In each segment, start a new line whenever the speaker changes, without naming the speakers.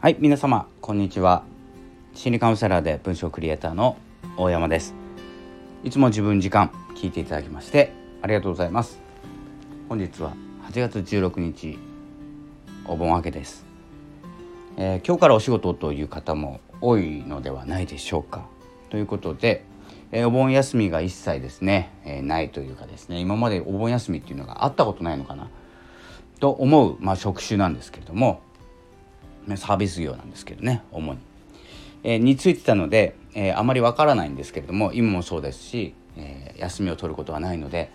はい皆様こんにちは。心理カウンセラーで文章クリエイターの大山です。いつも自分時間聞いていただきましてありがとうございます。本日は8月16日お盆明けです、えー、今日からお仕事という方も多いのではないでしょうか。ということで、えー、お盆休みが一切ですね、えー、ないというかですね今までお盆休みっていうのがあったことないのかなと思う、まあ、職種なんですけれどもサービス業なんですけどね主に、えー、についてたので、えー、あまりわからないんですけれども今もそうですし、えー、休みを取ることはないので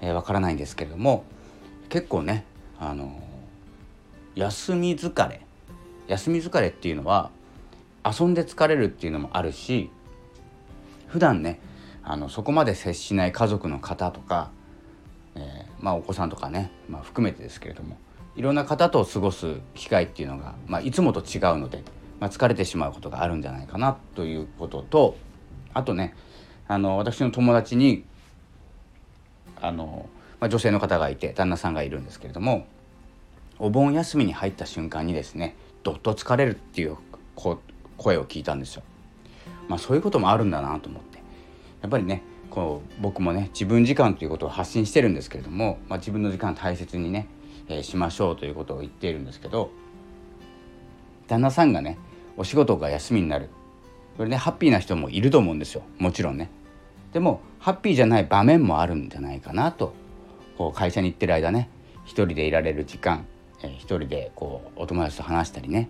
わ、えー、からないんですけれども結構ねあの休み疲れ休み疲れっていうのは遊んで疲れるっていうのもあるし普段ねあのそこまで接しない家族の方とか、えー、まあ、お子さんとかね、まあ、含めてですけれどもいろんな方と過ごす機会っていうのが、まあ、いつもと違うので、まあ、疲れてしまうことがあるんじゃないかなということとあとねあの私の友達にあの、まあ、女性の方がいて旦那さんがいるんですけれどもお盆休みに入った瞬間にですねどっと疲れるっていう声を聞いたんですよ。まあ、そういうこともあるんだなと思ってやっぱりねこう僕もね自分時間ということを発信してるんですけれども、まあ、自分の時間大切にねえー、しましょうということを言っているんですけど旦那さんがねお仕事が休みになる。これねハッピーな人もいると思うんですよ。もちろんね。でもハッピーじゃない場面もあるんじゃないかなとこう会社に行ってる間ね一人でいられる時間、えー、一人でこうお友達と話したりね、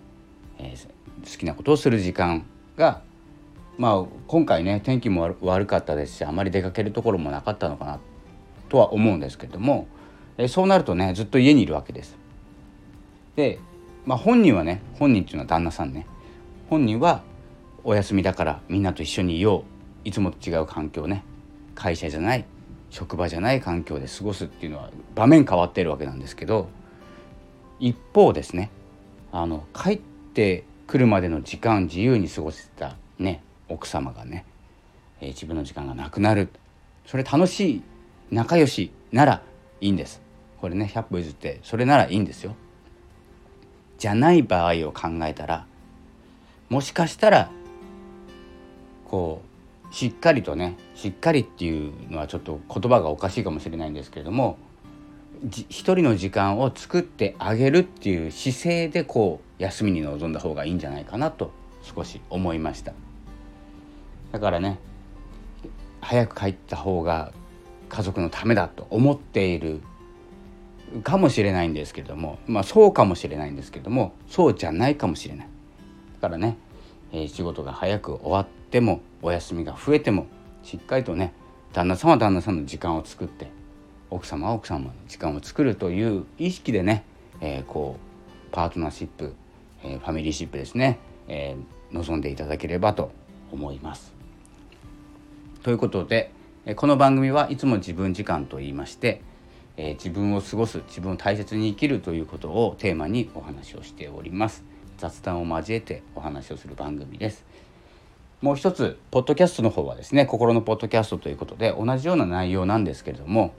えー、好きなことをする時間がまあ今回ね天気も悪かったですしあまり出かけるところもなかったのかなとは思うんですけどもえそうなるとねずっと家にいるわけです。で、まあ、本人はね本人っていうのは旦那さんね。本人はお休みだからみんなと一緒にいよう。いつもと違う環境ね。会社じゃない職場じゃない環境で過ごすっていうのは場面変わってるわけなんですけど一方ですねあの帰ってくるまでの時間自由に過ごせたね奥様がね、えー、自分の時間がなくなる。それ楽しい仲良しならいいんです。これね100歩譲ってそれならいいんですよ。じゃない場合を考えたらもしかしたらこうしっかりとねしっかりっていうのはちょっと言葉がおかしいかもしれないんですけれども一人の時間を作ってあげるっていう姿勢でこう休みに臨んだ方がいいんじゃないかなと少し思いましただからね早く帰った方が家族のためだと思っているかもしれないんですけれどもまあそうかもしれないんですけれどもそうじゃないかもしれないだからね、えー、仕事が早く終わってもお休みが増えてもしっかりとね旦那さんは旦那さんの時間を作って奥様は奥様の時間を作るという意識でね、えー、こうパートナーシップ、えー、ファミリーシップですね、えー、望んでいただければと思います。ということでこの番組はいつも自分時間と言いましてえー、自分を過ごす自分を大切に生きるということをテーマにお話をしております。雑談を交えてお話をする番組です。もう一つポッドキャストの方はですね心のポッドキャストということで同じような内容なんですけれども、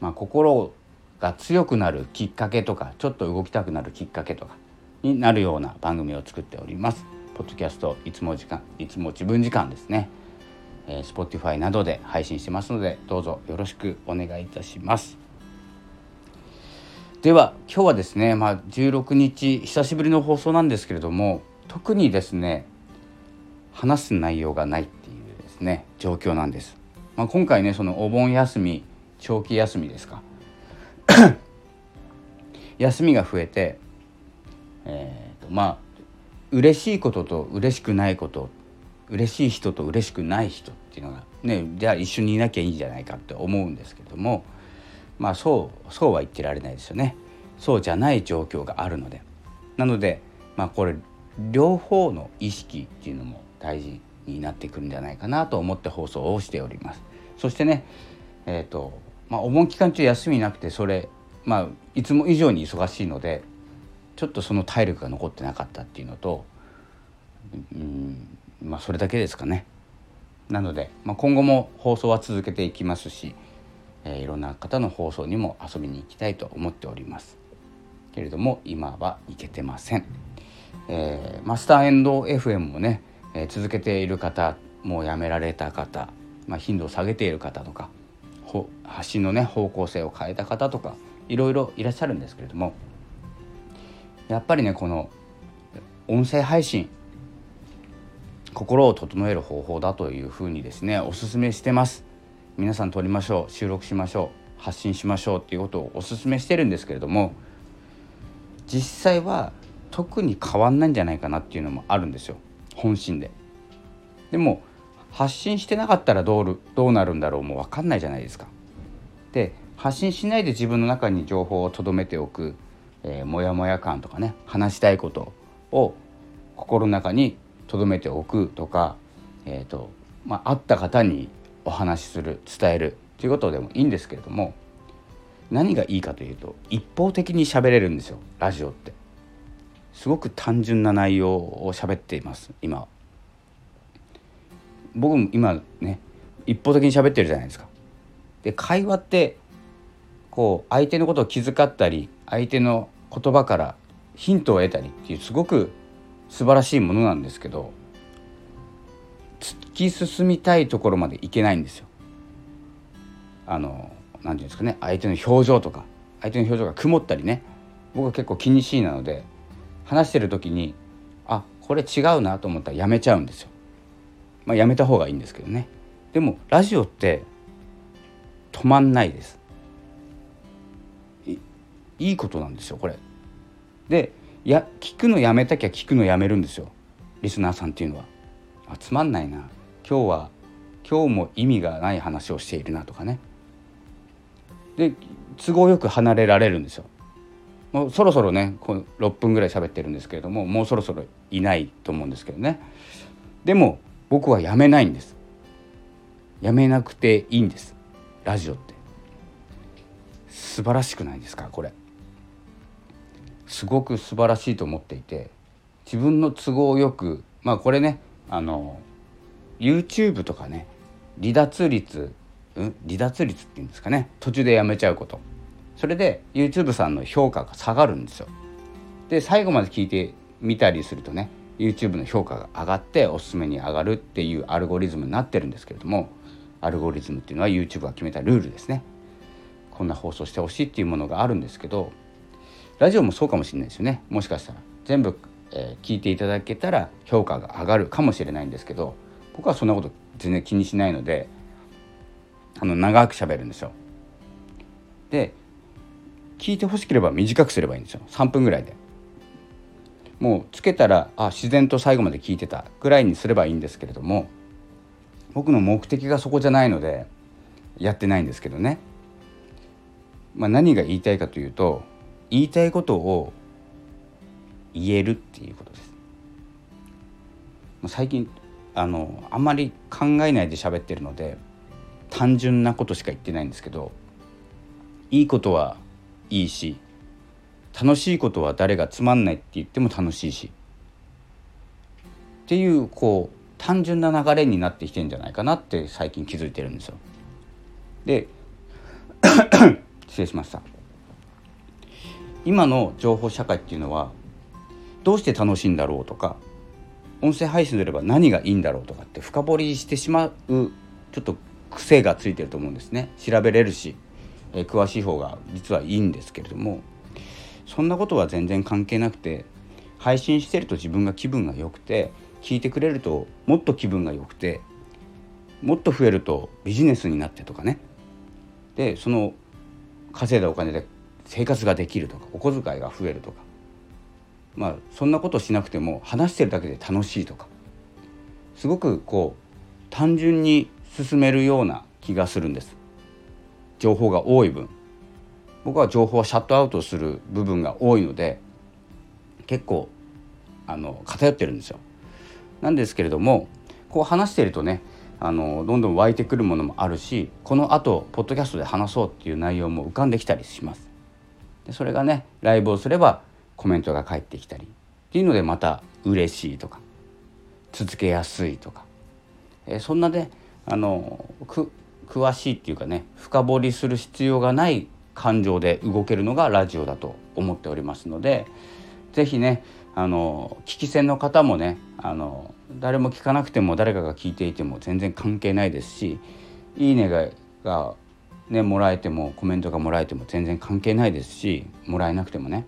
まあ、心が強くなるきっかけとかちょっと動きたくなるきっかけとかになるような番組を作っております。ポッドキャストいつも時間いつも自分時間ですね。えー、Spotify などで配信してますのでどうぞよろしくお願いいたします。では今日はですね、まあ、16日久しぶりの放送なんですけれども特にですね話す内容がないっていうですね状況なんです。まあ、今回ねそのお盆休み長期休みですか 休みが増えて、えーと、まあ嬉しいことと嬉しくないこと嬉しい人と嬉しくない人っていうのがねじゃあ一緒にいなきゃいいんじゃないかって思うんですけどもまあそうそうは言ってられないですよね。そうじゃない状況があるので。なのでまあこれ両方の意識っていうのも大事になってくるんじゃないかなと思って放送をしております。そしてねえっ、ー、とまあお盆期間中休みなくてそれまあいつも以上に忙しいのでちょっとその体力が残ってなかったっていうのとうんまあそれだけですかね。なので、まあ、今後も放送は続けていきますしえー、いろんな方の放送にも遊びに行きたいと思っております。けれども今は行けてません。えー、マスターエンド FM もね、えー、続けている方もうやめられた方、まあ、頻度を下げている方とか発信のね方向性を変えた方とかいろいろいらっしゃるんですけれどもやっぱりねこの音声配信心を整える方法だというふうにですねおすすめしてます。皆さん撮りましょう収録しましょう発信しましょうっていうことをおすすめしてるんですけれども実際は特に変わんないんじゃないかなっていうのもあるんですよ。本心で。でも発信してなかったらどうどうなるんだろうも分かんないじゃないですか。で発信しないで自分の中に情報を留めておく、え、モヤモヤ感とかね話したいことを心の中に留めておくとか、えーとまあ、会った方にお話しする伝えるということでもいいんですけれども何がいいかというと一方的に喋れるんですよラジオって。すごく単純な内容を喋っています今。僕も今ね一方的に喋ってるじゃないですか。で会話ってこう相手のことを気遣ったり相手の言葉からヒントを得たりっていうすごく素晴らしいものなんですけど突き進みたいところまでいけないんですよ。あの何て言うんですかね。相手の表情とか。相手の表情が曇ったりね。僕は結構気にしいなので話してる時にあこれ違うなと思ったらやめちゃうんですよ。まあ、やめた方がいいんですけどね。でもラジオって止まんないです。いいことなんですよこれ。でや聞くのやめたきゃ聞くのやめるんですよ。リスナーさんっていうのは。あつまんないな。今日は今日も意味がない話をしているなとかね。で都合よく離れられるんですよ。もうそろそろねこう6分ぐらい喋ってるんですけれどももうそろそろいないと思うんですけどね。でも僕はやめないんです。やめなくていいんです。ラジオって。素晴らしくないですかこれ。すごく素晴らしいと思っていて自分の都合よくまあこれねあの YouTube とかね離脱率、うん、離脱率っていうんですかね。途中でやめちゃうこと。それで YouTube さんの評価が下がるんですよ。で最後まで聞いてみたりするとね YouTube の評価が上がっておすすめに上がるっていうアルゴリズムになってるんですけれどもアルゴリズムっていうのは YouTube が決めたルールですね。こんな放送してほしいっていうものがあるんですけどラジオもそうかもしれないですよね。もしかしたら。全部、えー、聞いていただけたら評価が上がるかもしれないんですけど僕はそんなこと全然気にしないのであの長く喋るんですよ。で聞いてほしければ短くすればいいんですよ。3分ぐらいで。もうつけたらあ自然と最後まで聞いてたぐらいにすればいいんですけれども僕の目的がそこじゃないのでやってないんですけどね、まあ、何が言いたいかというと言いたいことを言えるっていうことです。最近あのあんまり考えないで喋ってるので単純なことしか言ってないんですけどいいことはいいし楽しいことは誰がつまんないって言っても楽しいしっていうこう単純な流れになってきてんじゃないかなって最近気づいてるんですよ。で 失礼しました今の情報社会っていうのはどうして楽しいんだろうとか音声配信すれば何がいいんだろうとかって深掘りしてしまうちょっと癖がついてると思うんですね。調べれるし、えー、詳しい方が実はいいんですけれどもそんなことは全然関係なくて配信してると自分が気分が良くて聞いてくれるともっと気分が良くてもっと増えるとビジネスになってとかね。でその稼いだお金で生活ができるとかお小遣いが増えるとかまあそんなことしなくても話してるだけで楽しいとか。すごくこう単純に進めるような気がするんです。情報が多い分。僕は情報をシャットアウトする部分が多いので結構あの偏ってるんですよ。なんですけれどもこう話してるとねあのどんどん湧いてくるものもあるしこのあとポッドキャストで話そうっていう内容も浮かんできたりします。でそれがねライブをすればコメントが返ってきたりっていうのでまた嬉しいとか続けやすいとか、えー、そんなねあの詳しいっていうかね深掘りする必要がない感情で動けるのがラジオだと思っておりますので是非ねあの聞き戦の方もねあの誰も聞かなくても誰かが聞いていても全然関係ないですし「いいねが」がねもらえてもコメントがもらえても全然関係ないですしもらえなくてもね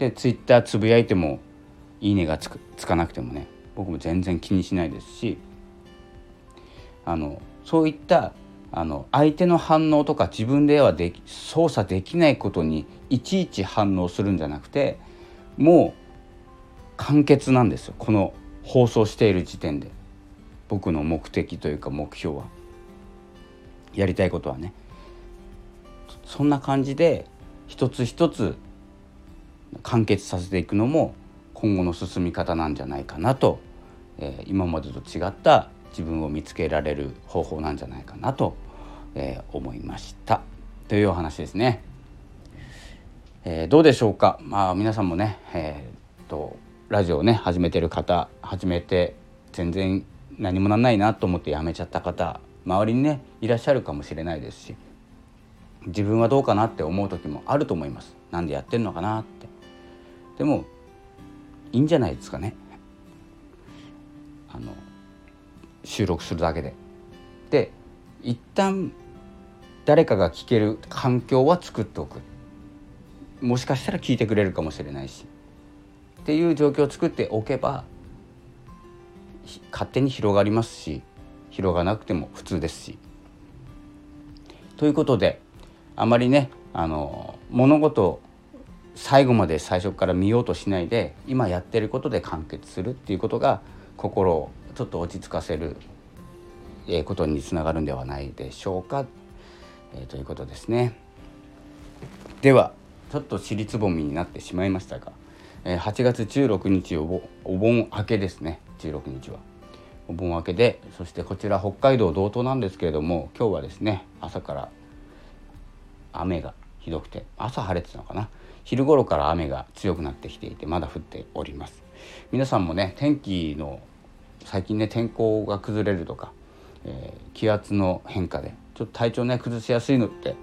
でツイッターつぶやいても「いいね」がつくつかなくてもね僕も全然気にしないですしあのそういったあの相手の反応とか自分ではで操作できないことにいちいち反応するんじゃなくてもう完結なんですよ。この放送している時点で。僕の目的というか目標は。やりたいことはね。そんな感じで一つ一つ完結させていくのも今後の進み方なんじゃないかなと、えー、今までと違った自分を見つけられる方法なんじゃないかなと、えー、思いましたというお話ですね。えー、どうでしょうか、まあ、皆さんもね、えー、っとラジオをね始めてる方始めて全然何もなんないなと思ってやめちゃった方周りにねいらっしゃるかもしれないですし自分はどうかなって思う時もあると思います。なんでやってんのかなってでもいいんじゃないですかねあの収録するだけで。で一旦誰かが聞ける環境は作っておくもしかしたら聞いてくれるかもしれないしっていう状況を作っておけば勝手に広がりますし広がなくても普通ですし。ということであまりねあの物事最後まで最初から見ようとしないで今やってることで完結するっていうことが心をちょっと落ち着かせる、ことにつながるんではないでしょうか、えー、ということですね。ではちょっと尻つぼみになってしまいましたが、えー、8月16日お盆明けですね16日は。お盆明けでそしてこちら北海道道東なんですけれども今日はですね朝から雨がひどくて朝晴れてたのかな昼頃から雨が強くなってきていてまだ降っております。皆さんもね天気の最近ね天候が崩れるとか、えー、気圧の変化でちょっと体調ね崩しやすいのって、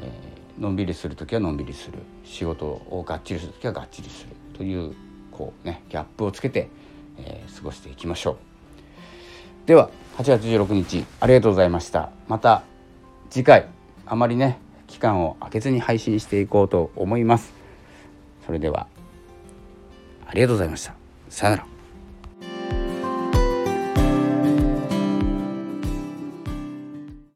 えー、のんびりする時はのんびりする。仕事をがっちりする時はがっちりする。というこうねギャップをつけて、えー、過ごしていきましょう。では8月16日ありがとうございました。また次回あまりね期間を空けずに配信していこうと思います。それではありがとうございました。さよなら。